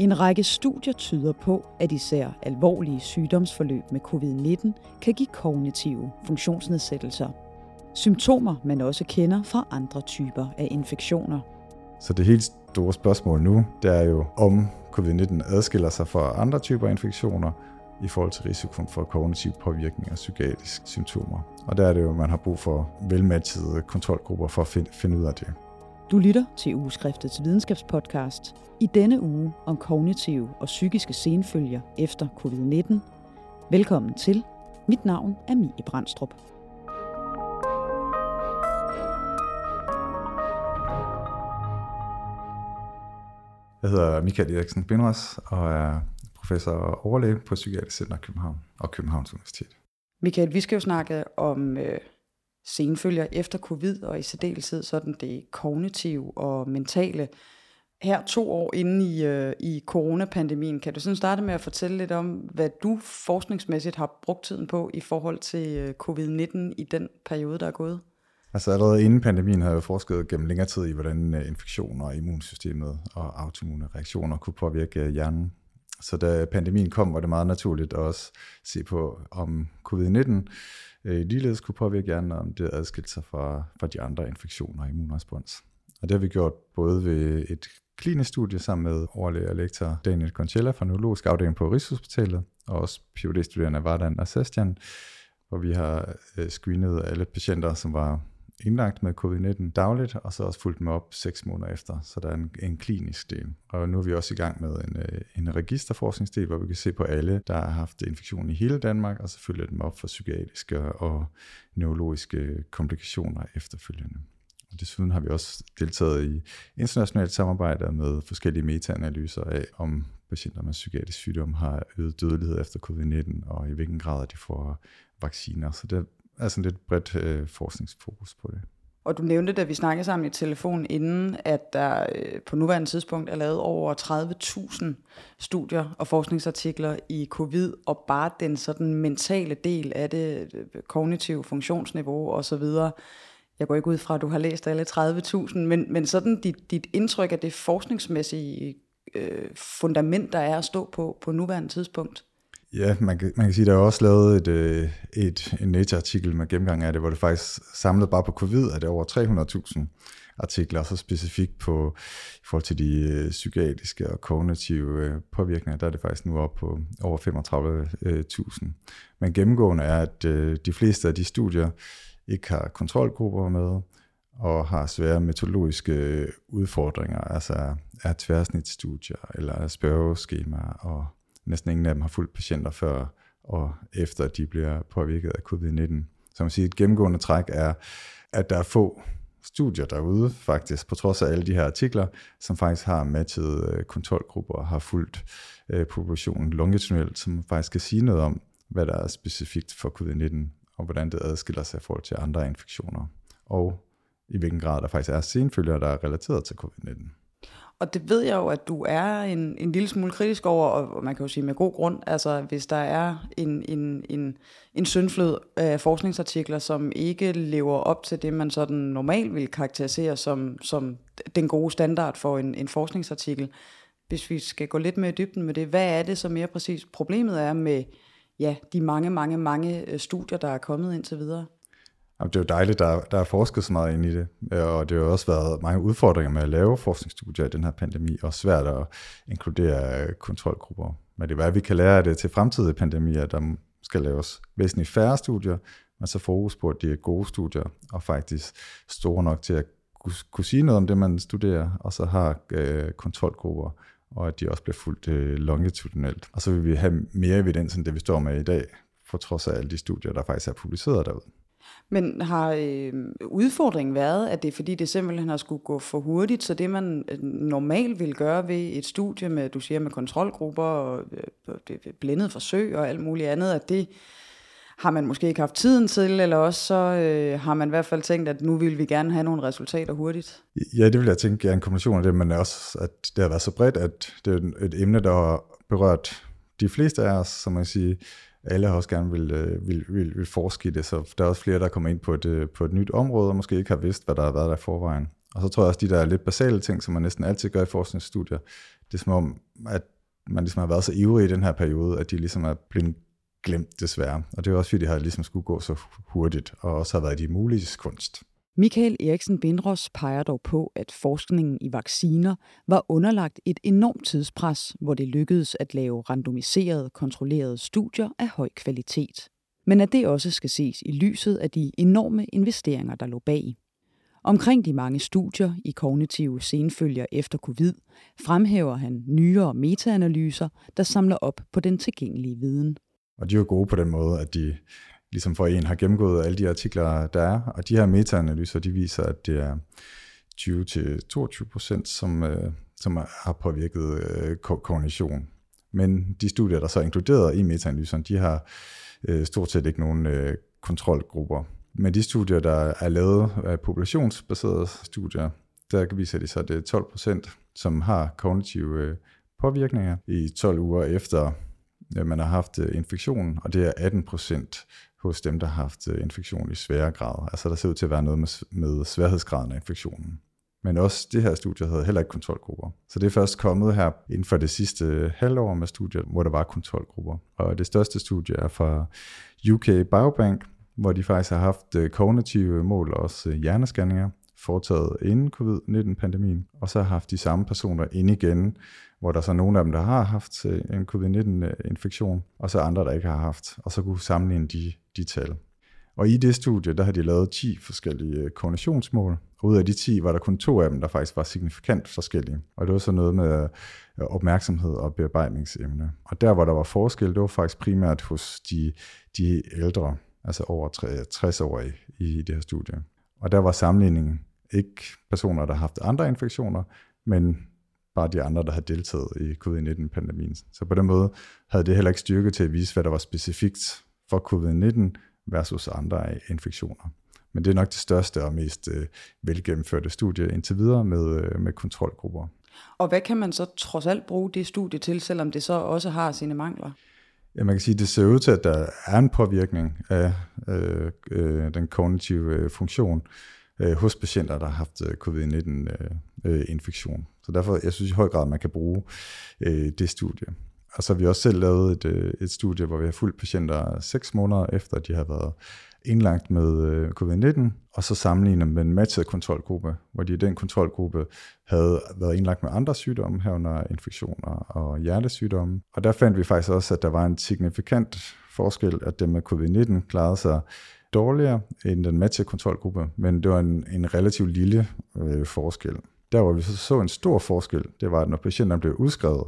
En række studier tyder på, at især alvorlige sygdomsforløb med covid-19 kan give kognitive funktionsnedsættelser. Symptomer, man også kender fra andre typer af infektioner. Så det helt store spørgsmål nu, det er jo, om covid-19 adskiller sig fra andre typer infektioner i forhold til risikoen for kognitiv påvirkning og psykiatriske symptomer. Og der er det jo, at man har brug for velmatchede kontrolgrupper for at finde ud af det. Du lytter til Ugeskriftets videnskabspodcast. I denne uge om kognitive og psykiske senfølger efter covid-19. Velkommen til. Mit navn er Mie Brandstrup. Jeg hedder Michael Eriksen Bindras og er professor og overlæge på Psykiatrisk Center København og Københavns Universitet. Michael, vi skal jo snakke om øh, senfølger efter covid, og i særdeleshed sådan det kognitive og mentale. Her to år inde i, øh, i coronapandemien, kan du sådan starte med at fortælle lidt om, hvad du forskningsmæssigt har brugt tiden på i forhold til øh, covid-19 i den periode, der er gået? Altså allerede inden pandemien havde jeg forsket gennem længere tid i, hvordan øh, infektioner og immunsystemet og autoimmune reaktioner kunne påvirke øh, hjernen. Så da pandemien kom, var det meget naturligt at også se på, om covid-19 øh, ligeledes kunne påvirke hjernen, om det adskilte sig fra, fra de andre infektioner og immunrespons. Og det har vi gjort både ved et klinisk studie sammen med overlæge og lektor Daniel Concella fra Neurologisk Afdeling på Rigshospitalet, og også PhD-studerende Vardan og Sestian, hvor vi har øh, screenet alle patienter, som var indlagt med covid-19 dagligt, og så også fulgt dem op seks måneder efter, så der er en, en klinisk del. Og nu er vi også i gang med en, øh, en registerforskningsdel, hvor vi kan se på alle, der har haft infektion i hele Danmark, og så følger dem op for psykiatriske og neurologiske komplikationer efterfølgende. Og desuden har vi også deltaget i internationalt samarbejde med forskellige metaanalyser af, om patienter med psykiatrisk sygdom har øget dødelighed efter covid-19, og i hvilken grad de får vacciner. Så det er sådan lidt bredt øh, forskningsfokus på det. Og du nævnte, da vi snakkede sammen i telefon inden, at der øh, på nuværende tidspunkt er lavet over 30.000 studier og forskningsartikler i covid, og bare den sådan mentale del af det, øh, kognitive funktionsniveau osv., jeg går ikke ud fra, at du har læst alle 30.000, men, men sådan dit, dit indtryk af det forskningsmæssige øh, fundament, der er at stå på på nuværende tidspunkt? Ja, man kan, man kan sige, at der er også lavet et, øh, et, en Nature-artikel med gennemgang af det, hvor det faktisk samlet bare på covid, er det over 300.000 artikler, så specifikt på i forhold til de øh, psykiatriske og kognitive øh, påvirkninger, der er det faktisk nu op på over 35.000. Øh, Men gennemgående er, at øh, de fleste af de studier ikke har kontrolgrupper med, og har svære metodologiske udfordringer, altså er tværsnitsstudier eller spørgeskemaer og næsten ingen af dem har fulgt patienter før og efter, de bliver påvirket af covid-19. Så man siger, et gennemgående træk er, at der er få studier derude faktisk, på trods af alle de her artikler, som faktisk har matchet øh, kontrolgrupper og har fulgt øh, populationen longitudinalt, som faktisk kan sige noget om, hvad der er specifikt for covid-19, og hvordan det adskiller sig i forhold til andre infektioner, og i hvilken grad der faktisk er senfølger, der er relateret til covid-19. Og det ved jeg jo, at du er en, en lille smule kritisk over, og man kan jo sige med god grund, altså hvis der er en, en, en, en syndflød af forskningsartikler, som ikke lever op til det, man sådan normalt vil karakterisere som, som den gode standard for en, en forskningsartikel. Hvis vi skal gå lidt mere i dybden med det, hvad er det så mere præcis problemet er med ja, de mange, mange, mange øh, studier, der er kommet indtil videre? Det er jo dejligt, der, der er forsket så meget ind i det, øh, og det har også været mange udfordringer med at lave forskningsstudier i den her pandemi, og svært at inkludere kontrolgrupper. Men det er, hvad vi kan lære af det til fremtidige pandemier, der skal laves væsentligt færre studier, men så fokus på, at de er gode studier, og faktisk store nok til at kunne sige noget om det, man studerer, og så har øh, kontrolgrupper, og at de også bliver fuldt øh, longitudinalt. Og så vil vi have mere evidens end det, vi står med i dag, på trods af alle de studier, der faktisk er publiceret derude. Men har øh, udfordringen været, at det er fordi, det simpelthen har skulle gå for hurtigt, så det man øh, normalt vil gøre ved et studie med, du siger, med kontrolgrupper og øh, blindet forsøg og alt muligt andet, at det har man måske ikke haft tiden til, eller også så øh, har man i hvert fald tænkt, at nu vil vi gerne have nogle resultater hurtigt. Ja, det vil jeg tænke er en kombination af det, men også, at det har været så bredt, at det er et emne, der har berørt de fleste af os, som man siger, alle har også gerne vil, øh, vil, vil, vil forske i det, så der er også flere, der kommer ind på et, øh, på et nyt område, og måske ikke har vidst, hvad der har været der i forvejen. Og så tror jeg også, de der lidt basale ting, som man næsten altid gør i forskningsstudier, det er som om, at man ligesom har været så ivrig i den her periode, at de ligesom er blevet glemt desværre. Og det er også fordi, de har ligesom skulle gå så hurtigt, og også har været i mulige kunst. Michael Eriksen Bindros peger dog på, at forskningen i vacciner var underlagt et enormt tidspres, hvor det lykkedes at lave randomiserede, kontrollerede studier af høj kvalitet. Men at det også skal ses i lyset af de enorme investeringer, der lå bag. Omkring de mange studier i kognitive senfølger efter covid, fremhæver han nyere metaanalyser, der samler op på den tilgængelige viden. Og de er jo gode på den måde, at de ligesom for en har gennemgået alle de artikler, der er, og de her metaanalyser, de viser, at det er 20-22 procent, som, øh, som har påvirket øh, kognition. Men de studier, der så er inkluderet i metaanalyserne, de har øh, stort set ikke nogen øh, kontrolgrupper. Men de studier, der er lavet af populationsbaserede studier, der viser de så, at det er 12 procent, som har kognitive øh, påvirkninger i 12 uger efter Øh, man har haft øh, infektion, og det er 18 procent hos dem, der har haft øh, infektion i svære grad. Altså der ser ud til at være noget med, med sværhedsgraden af infektionen. Men også det her studie havde heller ikke kontrolgrupper. Så det er først kommet her inden for det sidste halvår med studier, hvor der var kontrolgrupper. Og det største studie er fra UK Biobank, hvor de faktisk har haft kognitive mål og også hjerneskanninger foretaget inden covid-19-pandemien, og så har haft de samme personer ind igen, hvor der så er nogle af dem, der har haft øh, en covid-19-infektion, og så andre, der ikke har haft, og så kunne sammenligne de, de tal. Og i det studie, der har de lavet 10 forskellige øh, koordinationsmål, og ud af de 10 var der kun to af dem, der faktisk var signifikant forskellige. Og det var så noget med øh, opmærksomhed og bearbejdningsemne. Og der, hvor der var forskel, det var faktisk primært hos de, de ældre, altså over 60 år i det her studie. Og der var sammenligningen ikke personer, der har haft andre infektioner, men bare de andre, der har deltaget i covid-19-pandemien. Så på den måde havde det heller ikke styrke til at vise, hvad der var specifikt for covid-19 versus andre infektioner. Men det er nok det største og mest øh, velgennemførte studie indtil videre med, øh, med kontrolgrupper. Og hvad kan man så trods alt bruge det studie til, selvom det så også har sine mangler? Ja, man kan sige, at det ser ud til, at der er en påvirkning af øh, øh, den kognitive øh, funktion øh, hos patienter, der har haft covid-19-infektion. Øh, øh, øh så derfor, jeg synes i høj grad, at man kan bruge øh, det studie. Og så har vi også selv lavet et, øh, et studie, hvor vi har fulgt patienter seks måneder efter, de har været indlagt med øh, covid-19, og så sammenligner med en matchet kontrolgruppe, hvor de i den kontrolgruppe havde været indlagt med andre sygdomme, herunder infektioner og hjertesygdomme. Og der fandt vi faktisk også, at der var en signifikant forskel, at dem med covid-19 klarede sig dårligere end den matchede kontrolgruppe, men det var en, en relativt lille øh, forskel. Der hvor vi så, så en stor forskel, det var, at når patienterne blev udskrevet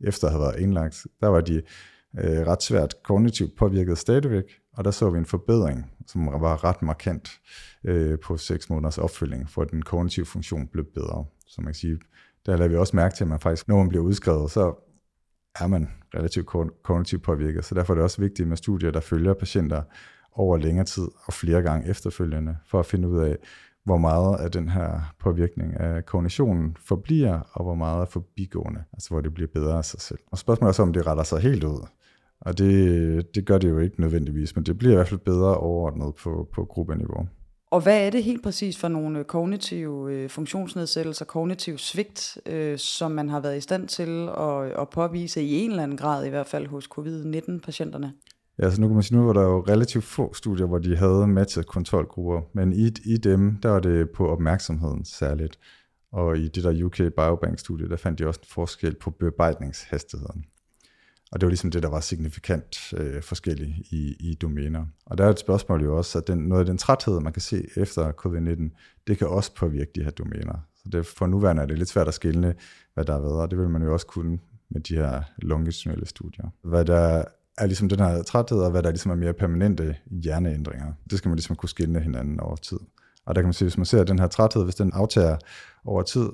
efter at have været indlagt, der var de øh, ret svært kognitivt påvirket stadigvæk, og der så vi en forbedring, som var ret markant øh, på 6 måneders opfølging, for at den kognitive funktion blev bedre. Så man kan sige, der lader vi også mærke til, at man faktisk, når man bliver udskrevet, så er man relativt kognitivt påvirket. Så derfor er det også vigtigt med studier, der følger patienter over længere tid og flere gange efterfølgende, for at finde ud af, hvor meget af den her påvirkning af kognitionen forbliver, og hvor meget er forbigående, altså hvor det bliver bedre af sig selv. Og spørgsmålet er så, om det retter sig helt ud. Og det, det gør det jo ikke nødvendigvis, men det bliver i hvert fald bedre overordnet på, på gruppeniveau. Og hvad er det helt præcis for nogle øh, kognitive øh, funktionsnedsættelser, kognitiv svigt, øh, som man har været i stand til at, at påvise i en eller anden grad, i hvert fald hos covid-19-patienterne? Ja, så nu kan man sige, nu var der jo relativt få studier, hvor de havde matchet kontrolgrupper, men i, i dem, der var det på opmærksomheden særligt. Og i det der UK Biobank-studie, der fandt de også en forskel på bearbejdningshastigheden. Og det var ligesom det, der var signifikant øh, forskelligt i, i domæner. Og der er et spørgsmål jo også, at den, noget af den træthed, man kan se efter covid-19, det kan også påvirke de her domæner. Så det, for nuværende er det lidt svært at skille, hvad der har været, og det vil man jo også kunne med de her longitudinale studier. Hvad der er ligesom den her træthed, og hvad der ligesom er mere permanente hjerneændringer. Det skal man ligesom kunne skille hinanden over tid. Og der kan man se, hvis man ser den her træthed, hvis den aftager over tid,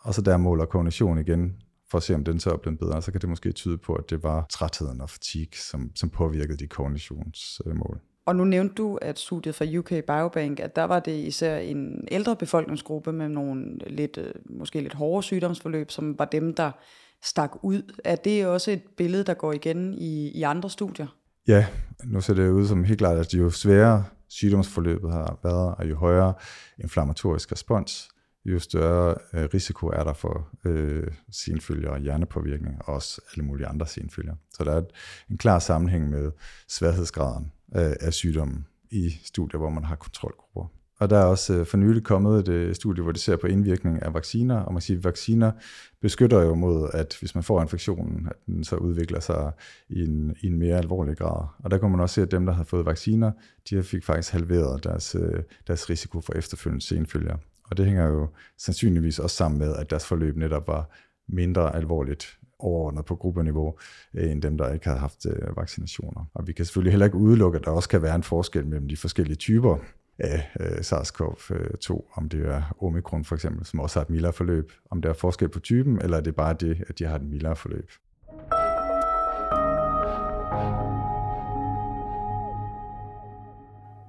og så der måler kognition igen, for at se, om den så er blevet bedre, så kan det måske tyde på, at det var trætheden og fatigue, som, som påvirkede de kognitionsmål. Og nu nævnte du, at studiet fra UK Biobank, at der var det især en ældre befolkningsgruppe med nogle lidt, øh, måske lidt hårde sygdomsforløb, som var dem, der stak ud. Er det også et billede, der går igen i, i andre studier? Ja, nu ser det ud som helt klart, at jo sværere sygdomsforløbet har været, og jo højere inflammatorisk respons, jo større øh, risiko er der for øh, senfølger og hjernepåvirkning, og også alle mulige andre senfølger. Så der er et, en klar sammenhæng med sværhedsgraden øh, af sygdommen i studier, hvor man har kontrolgrupper. Og der er også øh, for nylig kommet et øh, studie, hvor de ser på indvirkning af vacciner, og man siger, at vacciner beskytter jo mod, at hvis man får infektionen, at den så udvikler sig i en, i en mere alvorlig grad. Og der kan man også se, at dem, der har fået vacciner, de fik faktisk halveret deres, øh, deres risiko for efterfølgende senfølger. Og det hænger jo sandsynligvis også sammen med, at deres forløb netop var mindre alvorligt overordnet på gruppeniveau, øh, end dem, der ikke har haft øh, vaccinationer. Og vi kan selvfølgelig heller ikke udelukke, at der også kan være en forskel mellem de forskellige typer af øh, SARS-CoV-2, om det er omikron for eksempel, som også har et mildere forløb, om der er forskel på typen, eller er det bare det, at de har et mildere forløb.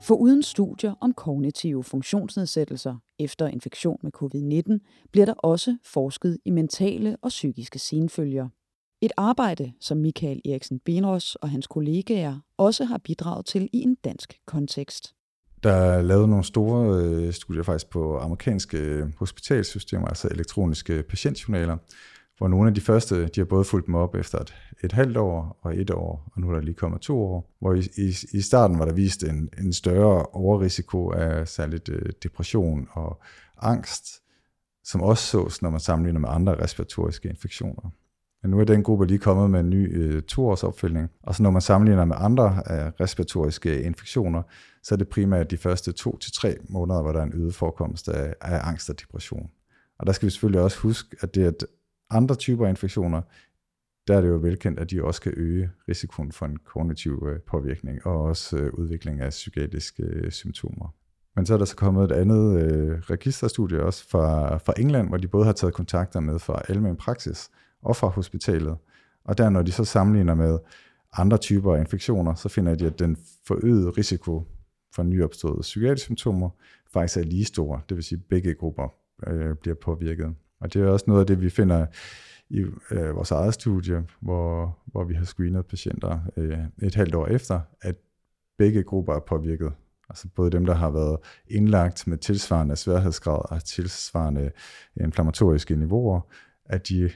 For uden studier om kognitive funktionsnedsættelser efter infektion med covid-19, bliver der også forsket i mentale og psykiske senfølger. Et arbejde, som Michael Eriksen Benros og hans kollegaer også har bidraget til i en dansk kontekst. Der lavede nogle store øh, studier faktisk på amerikanske øh, hospitalsystemer, altså elektroniske patientjournaler, hvor nogle af de første, de har både fulgt dem op efter et, et halvt år og et år, og nu er der lige kommet to år, hvor i, i, i starten var der vist en, en større overrisiko af særligt øh, depression og angst, som også sås, når man sammenligner med andre respiratoriske infektioner. Men nu er den gruppe lige kommet med en ny øh, toårsopfølgning. Og så når man sammenligner med andre øh, respiratoriske infektioner, så er det primært de første to til tre måneder, hvor der er en øget forekomst af, af angst og depression. Og der skal vi selvfølgelig også huske, at det at andre typer af infektioner, der er det jo velkendt, at de også kan øge risikoen for en kognitiv øh, påvirkning og også øh, udvikling af psykiatriske øh, symptomer. Men så er der så kommet et andet øh, registerstudie også fra, fra England, hvor de både har taget kontakter med fra almen praksis, og fra hospitalet. Og der, når de så sammenligner med andre typer af infektioner, så finder de, at den forøgede risiko for nyopståede psykiatriske symptomer faktisk er lige stor. Det vil sige, at begge grupper øh, bliver påvirket. Og det er også noget af det, vi finder i øh, vores eget studie, hvor, hvor vi har screenet patienter øh, et halvt år efter, at begge grupper er påvirket. Altså både dem, der har været indlagt med tilsvarende sværhedsgrad og tilsvarende inflammatoriske niveauer, at de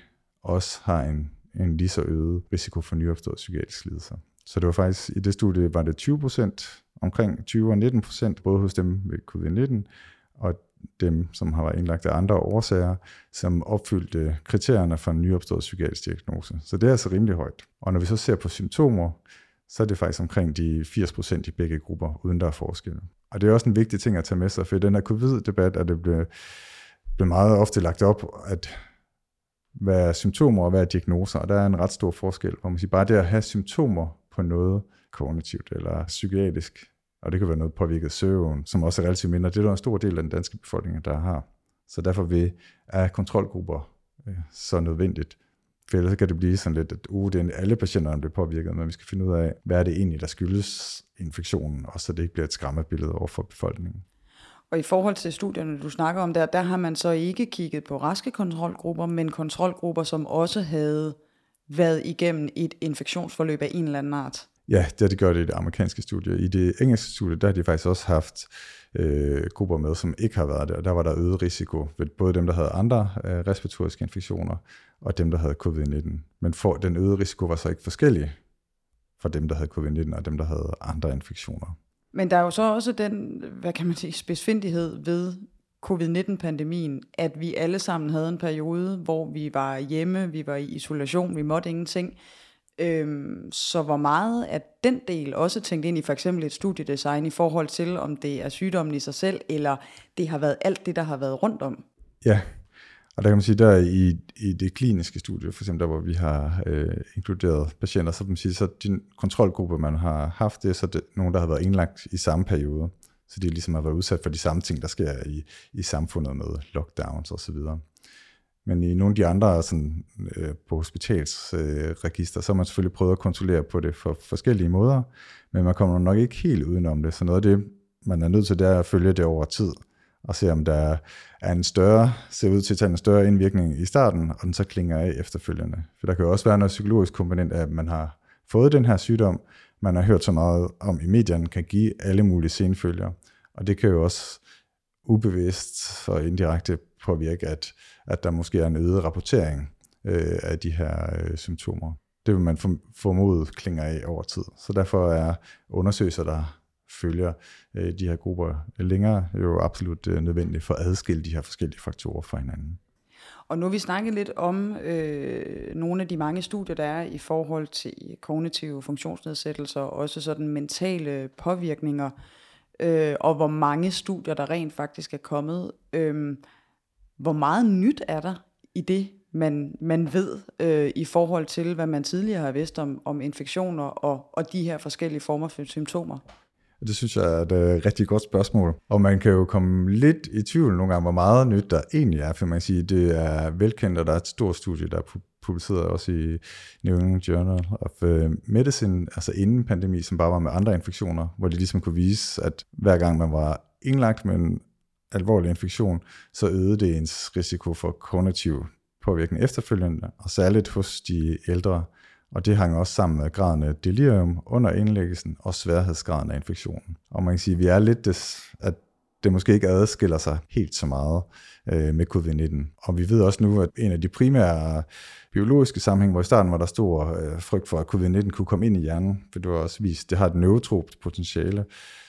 også har en, en lige så øget risiko for nyopstået psykiatrisk lidelse. Så det var faktisk, i det studie var det 20 procent, omkring 20 og 19 procent, både hos dem med covid-19, og dem, som har været indlagt af andre årsager, som opfyldte kriterierne for en nyopstået psykiatrisk diagnose. Så det er altså rimelig højt. Og når vi så ser på symptomer, så er det faktisk omkring de 80 procent i begge grupper, uden der er forskel. Og det er også en vigtig ting at tage med sig, for i den her covid-debat er det blevet, blevet meget ofte lagt op, at hvad er symptomer og hvad er diagnoser, og der er en ret stor forskel, hvor man siger, bare det at have symptomer på noget kognitivt eller psykiatrisk, og det kan være noget påvirket søvn, som også er relativt mindre, det er der en stor del af den danske befolkning, der har. Så derfor vil, er kontrolgrupper øh, så nødvendigt. For ellers kan det blive sådan lidt, at uh, det er alle patienter, der bliver påvirket, men vi skal finde ud af, hvad er det egentlig, der skyldes infektionen, og så det ikke bliver et skræmmebillede over for befolkningen. Og i forhold til studierne, du snakker om der, der har man så ikke kigget på raske kontrolgrupper, men kontrolgrupper, som også havde været igennem et infektionsforløb af en eller anden art. Ja, det har de gjort i det amerikanske studie. I det engelske studie, der har de faktisk også haft øh, grupper med, som ikke har været der. Der var der øget risiko ved både dem, der havde andre øh, respiratoriske infektioner, og dem, der havde covid-19. Men for, den øgede risiko var så ikke forskellig for dem, der havde covid-19, og dem, der havde andre infektioner. Men der er jo så også den, hvad kan man sige, spidsfindighed ved covid-19-pandemien, at vi alle sammen havde en periode, hvor vi var hjemme, vi var i isolation, vi måtte ingenting. Øhm, så hvor meget er den del også tænkt ind i for eksempel et studiedesign i forhold til, om det er sygdommen i sig selv, eller det har været alt det, der har været rundt om? Ja, og der kan man sige, der i, i det kliniske studie, for eksempel der, hvor vi har øh, inkluderet patienter, så kan man sige, så den kontrolgruppe, man har haft, det er så det, nogen, der har været indlagt i samme periode. Så de ligesom har været udsat for de samme ting, der sker i, i samfundet med lockdowns osv. Men i nogle af de andre sådan, øh, på hospitalsregister, øh, så har man selvfølgelig prøvet at kontrollere på det for forskellige måder, men man kommer nok ikke helt udenom det. Så noget af det, man er nødt til, det er at følge det over tid og se om der er en større, ser ud til at tage en større indvirkning i starten, og den så klinger af efterfølgende. For der kan jo også være noget psykologisk komponent af, at man har fået den her sygdom, man har hørt så meget om i medierne, kan give alle mulige senfølger. Og det kan jo også ubevidst og indirekte påvirke, at, at der måske er en øget rapportering øh, af de her øh, symptomer. Det vil man formode klinger af over tid. Så derfor er undersøgelser, der følger øh, de her grupper længere, jo absolut øh, nødvendigt for at adskille de her forskellige faktorer fra hinanden. Og nu har vi snakket lidt om øh, nogle af de mange studier, der er i forhold til kognitive funktionsnedsættelser, og også sådan mentale påvirkninger, øh, og hvor mange studier, der rent faktisk er kommet. Øh, hvor meget nyt er der i det, man, man ved øh, i forhold til, hvad man tidligere har vidst om, om infektioner og, og de her forskellige former for symptomer? Det synes jeg er et uh, rigtig godt spørgsmål. Og man kan jo komme lidt i tvivl nogle gange, hvor meget nyt der egentlig er, for man kan sige, det er velkendt, og der er et stort studie, der er publiceret også i New England Journal of øh, Medicine, altså inden pandemi, som bare var med andre infektioner, hvor de ligesom kunne vise, at hver gang man var indlagt med en alvorlig infektion, så øgede det ens risiko for kognitiv påvirkning efterfølgende, og særligt hos de ældre og det hang også sammen med graden af delirium under indlæggelsen og sværhedsgraden af infektionen. Og man kan sige, at vi er lidt, des, at det måske ikke adskiller sig helt så meget øh, med covid-19. Og vi ved også nu, at en af de primære biologiske sammenhæng, hvor i starten var der stor øh, frygt for, at covid-19 kunne komme ind i hjernen, for det var også vist, det har et neurotropt potentiale,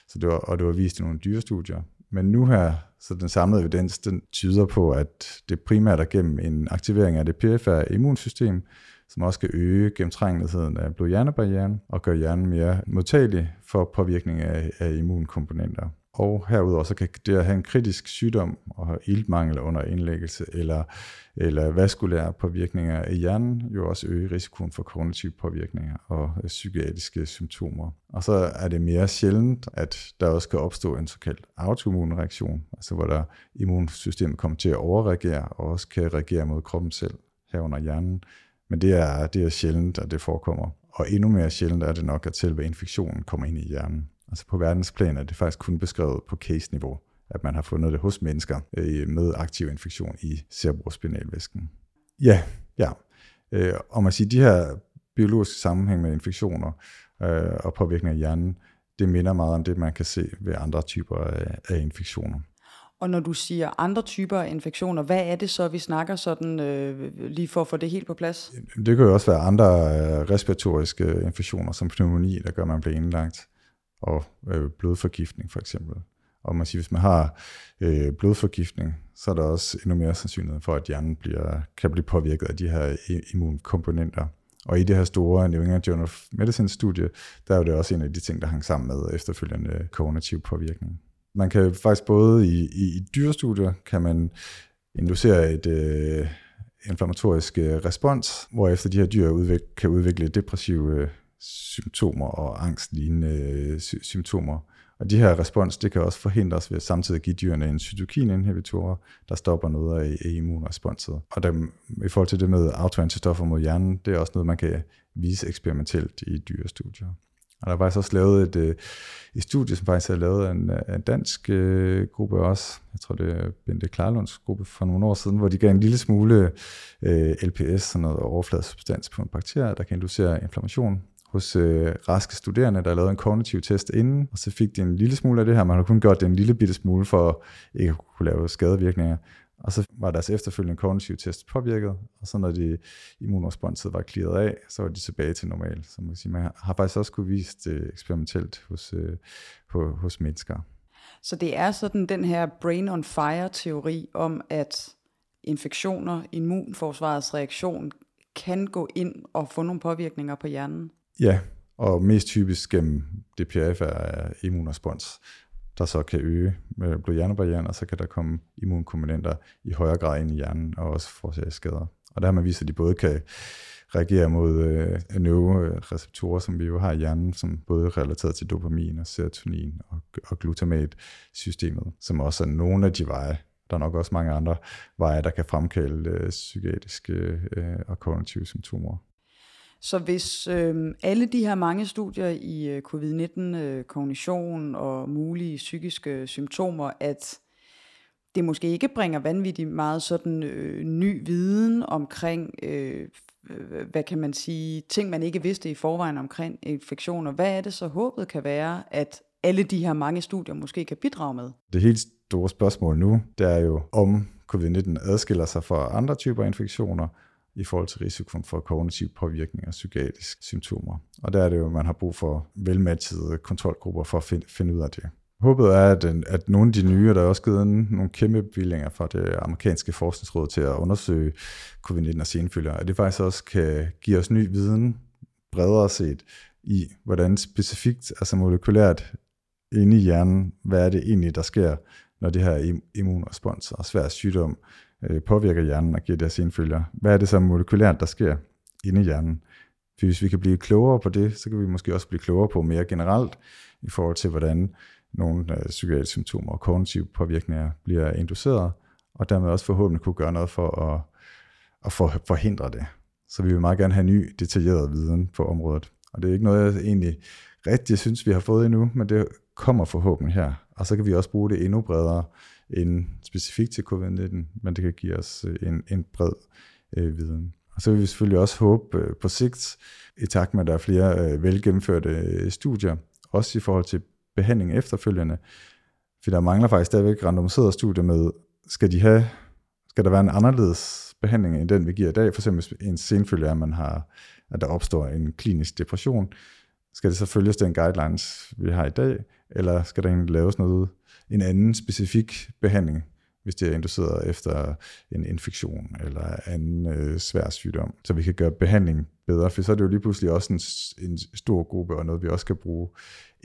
så det var, og det var vist i nogle dyrestudier. Men nu her, så den samlede evidens, den tyder på, at det primært er gennem en aktivering af det perifære immunsystem, som også kan øge gennemtrængeligheden af blod-hjernebarrieren og gøre hjernen mere modtagelig for påvirkning af, af immunkomponenter. Og herudover så kan det at have en kritisk sygdom og have iltmangel under indlæggelse eller, eller vaskulære påvirkninger af hjernen jo også øge risikoen for kognitive påvirkninger og øh, psykiatriske symptomer. Og så er det mere sjældent, at der også kan opstå en såkaldt autoimmun reaktion, altså hvor der immunsystemet kommer til at overreagere og også kan reagere mod kroppen selv herunder hjernen, men det er, det er sjældent, at det forekommer. Og endnu mere sjældent er det nok, at selve infektionen kommer ind i hjernen. Altså på verdensplan er det faktisk kun beskrevet på case-niveau, at man har fundet det hos mennesker øh, med aktiv infektion i cerebrospinalvæsken. Ja, ja. Øh, og man siger, de her biologiske sammenhæng med infektioner øh, og påvirkning af hjernen, det minder meget om det, man kan se ved andre typer af infektioner. Og når du siger andre typer af infektioner, hvad er det så, vi snakker sådan, øh, lige for at få det helt på plads? Det kan jo også være andre øh, respiratoriske infektioner, som pneumoni, der gør, at man bliver indlagt, og øh, blodforgiftning for eksempel. Og man siger, hvis man har øh, blodforgiftning, så er der også endnu mere sandsynlighed for, at hjernen bliver, kan blive påvirket af de her immunkomponenter. Og i det her store New England Journal of Medicine studie, der er det også en af de ting, der hang sammen med efterfølgende kognitiv påvirkning. Man kan faktisk både i, i, i dyrestudier, kan man inducere et øh, inflammatorisk øh, respons, hvor efter de her dyr udvik- kan udvikle depressive øh, symptomer og angstlignende øh, sy- symptomer. Og de her respons, det kan også forhindres ved at samtidig give dyrene en cytokininhibitor, der stopper noget af, af immunresponset. Og dem, i forhold til det med autoantistoffer mod hjernen, det er også noget, man kan vise eksperimentelt i dyrestudier. Og der var faktisk også lavet et, øh, et studie, som faktisk havde lavet en, en dansk øh, gruppe også. Jeg tror, det er Bente Klarlunds gruppe for nogle år siden, hvor de gav en lille smule øh, LPS, sådan noget overfladesubstans på en bakterie, der kan inducere inflammation hos øh, raske studerende, der lavede en kognitiv test inden, og så fik de en lille smule af det her. Man har kun gjort det en lille bitte smule for ikke at kunne lave skadevirkninger. Og så var deres efterfølgende kognitiv test påvirket, og så når de immunresponset var klaret af, så var de tilbage til normal. Så man, kan sige, man har faktisk også kunne vise det eksperimentelt hos, øh, hos mennesker. Så det er sådan den her brain on fire teori om, at infektioner, immunforsvarets reaktion, kan gå ind og få nogle påvirkninger på hjernen? Ja, og mest typisk gennem DPF er immunrespons der så kan øge blodhjernebarrieren, og så kan der komme immunkomponenter i højere grad ind i hjernen, og også forårsage skader. Og der har man vist, at de både kan reagere mod øh, neuroreceptorer, som vi jo har i hjernen, som både er relateret til dopamin og serotonin og, og glutamat-systemet, som også er nogle af de veje, der er nok også mange andre veje, der kan fremkalde øh, psykiatriske øh, og kognitive symptomer. Så hvis øh, alle de her mange studier i øh, covid-19, øh, kognition og mulige psykiske symptomer, at det måske ikke bringer vanvittigt meget sådan øh, ny viden omkring, øh, øh hvad kan man sige, ting man ikke vidste i forvejen omkring infektioner. Hvad er det så håbet kan være, at alle de her mange studier måske kan bidrage med? Det helt store spørgsmål nu, det er jo, om covid-19 adskiller sig fra andre typer infektioner i forhold til risikoen for kognitiv påvirkning og psykiatriske symptomer. Og der er det jo, at man har brug for velmatchede kontrolgrupper for at finde, finde ud af det. Håbet er, at, øh, at nogle af de nye, der er også givet nogle kæmpe bevillinger fra det amerikanske forskningsråd til at undersøge covid-19 og senfølger, at det faktisk også kan give os ny viden, bredere set, i hvordan specifikt, altså molekylært inde i hjernen, hvad er det egentlig, der sker, når det her immunrespons og svær sygdom øh, påvirker hjernen og giver det her senfølger. Hvad er det så molekylært, der sker inde i hjernen? For hvis vi kan blive klogere på det, så kan vi måske også blive klogere på mere generelt i forhold til, hvordan nogle øh, psykiatriske symptomer og kognitive påvirkninger bliver induceret, og dermed også forhåbentlig kunne gøre noget for at, at for, forhindre det. Så vi vil meget gerne have ny, detaljeret viden på området. Og det er ikke noget, jeg egentlig rigtig synes, vi har fået endnu, men det kommer forhåbentlig her. Og så kan vi også bruge det endnu bredere end specifikt til covid-19, men det kan give os øh, en, en bred øh, viden. Og så vil vi selvfølgelig også håbe øh, på sigt, i takt med, at der er flere øh, velgennemførte øh, studier, også i forhold til behandling efterfølgende, for der mangler faktisk stadigvæk randomiserede studier med, skal de have, skal der være en anderledes behandling end den, vi giver i dag, for eksempel en senfølge er, at, man har, at der opstår en klinisk depression, skal det så følges den guidelines, vi har i dag, eller skal der egentlig laves noget, en anden specifik behandling, hvis det er induceret efter en infektion eller anden øh, svær sygdom, så vi kan gøre behandling bedre, for så er det jo lige pludselig også en, en stor gruppe, og noget vi også kan bruge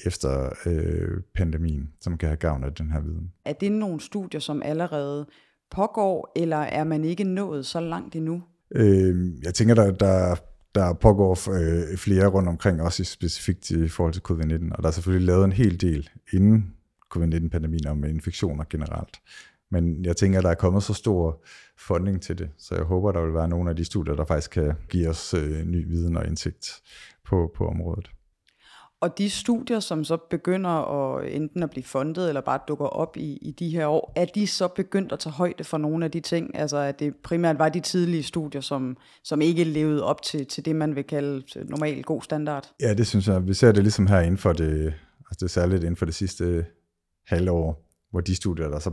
efter øh, pandemien, som kan have gavn af den her viden. Er det nogle studier, som allerede pågår, eller er man ikke nået så langt endnu? Øh, jeg tænker, der, der, der pågår øh, flere rundt omkring, også specifikt i forhold til covid-19, og der er selvfølgelig lavet en hel del inden covid-19-pandemien om infektioner generelt. Men jeg tænker, at der er kommet så stor funding til det, så jeg håber, der vil være nogle af de studier, der faktisk kan give os øh, ny viden og indsigt på, på området. Og de studier, som så begynder at enten at blive fundet, eller bare dukker op i, i de her år, er de så begyndt at tage højde for nogle af de ting? Altså at det primært var de tidlige studier, som, som ikke levede op til, til det, man vil kalde normal god standard? Ja, det synes jeg. Vi ser det ligesom her inden for det, altså det er særligt inden for det sidste halvår, hvor de studier, der så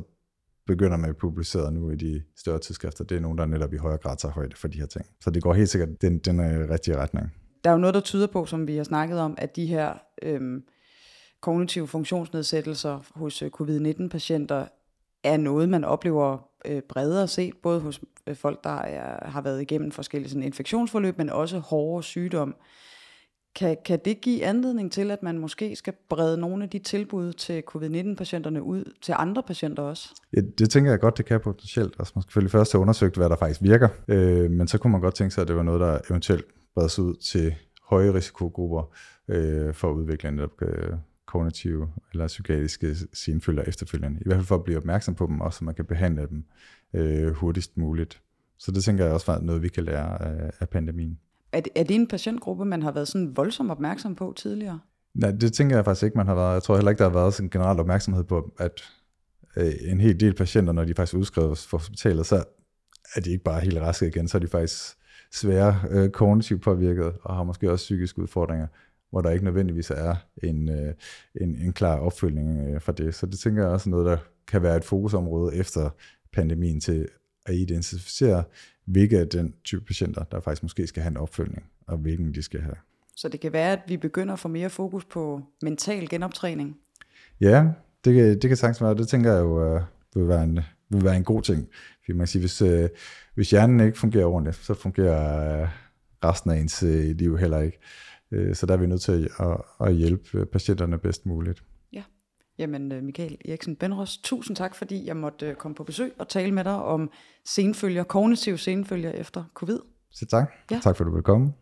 begynder med at publicere nu i de større tidsskrifter, det er nogen, der netop i højere grad tager højde for de her ting. Så det går helt sikkert den, den øh, rigtige retning. Der er jo noget, der tyder på, som vi har snakket om, at de her øhm, kognitive funktionsnedsættelser hos øh, covid-19-patienter er noget, man oplever øh, bredere set, både hos øh, folk, der er, har været igennem forskellige sådan, infektionsforløb, men også hårdere sygdom. Kan, kan det give anledning til, at man måske skal brede nogle af de tilbud til covid-19-patienterne ud til andre patienter også? Ja, det tænker jeg godt, det kan potentielt. Altså, man skal selvfølgelig først have undersøgt, hvad der faktisk virker, øh, men så kunne man godt tænke sig, at det var noget, der eventuelt bredes ud til høje risikogrupper øh, for at udvikle netop øh, kognitive eller psykiatriske senfølger efterfølgende. I hvert fald for at blive opmærksom på dem, også så man kan behandle dem øh, hurtigst muligt. Så det tænker jeg også var noget, vi kan lære af, af pandemien. Er det, er det en patientgruppe, man har været sådan voldsomt opmærksom på tidligere? Nej, det tænker jeg faktisk ikke, man har været. Jeg tror heller ikke, der har været sådan en generel opmærksomhed på, at øh, en hel del patienter, når de faktisk udskrives fra hospitalet, så er de ikke bare helt raske igen, så er de faktisk svære øh, kognitivt påvirket og har måske også psykiske udfordringer, hvor der ikke nødvendigvis er en, øh, en, en klar opfølgning øh, for det. Så det tænker jeg også er noget, der kan være et fokusområde efter pandemien til at identificere, hvilke af den type patienter, der faktisk måske skal have en opfølgning, og hvilken de skal have. Så det kan være, at vi begynder at få mere fokus på mental genoptræning? Ja, det kan, det kan sagtens være. Det tænker jeg jo uh, vil, være en, vil være en god ting. For man kan sige, hvis, uh, hvis hjernen ikke fungerer ordentligt, så fungerer uh, resten af ens uh, liv heller ikke. Uh, så der er vi nødt til at, at hjælpe patienterne bedst muligt. Jamen øh, Michael Eriksen Benros, tusind tak, fordi jeg måtte øh, komme på besøg og tale med dig om senfølger, kognitive senfølger efter covid. Så tak. Ja. Tak for, at du ville komme.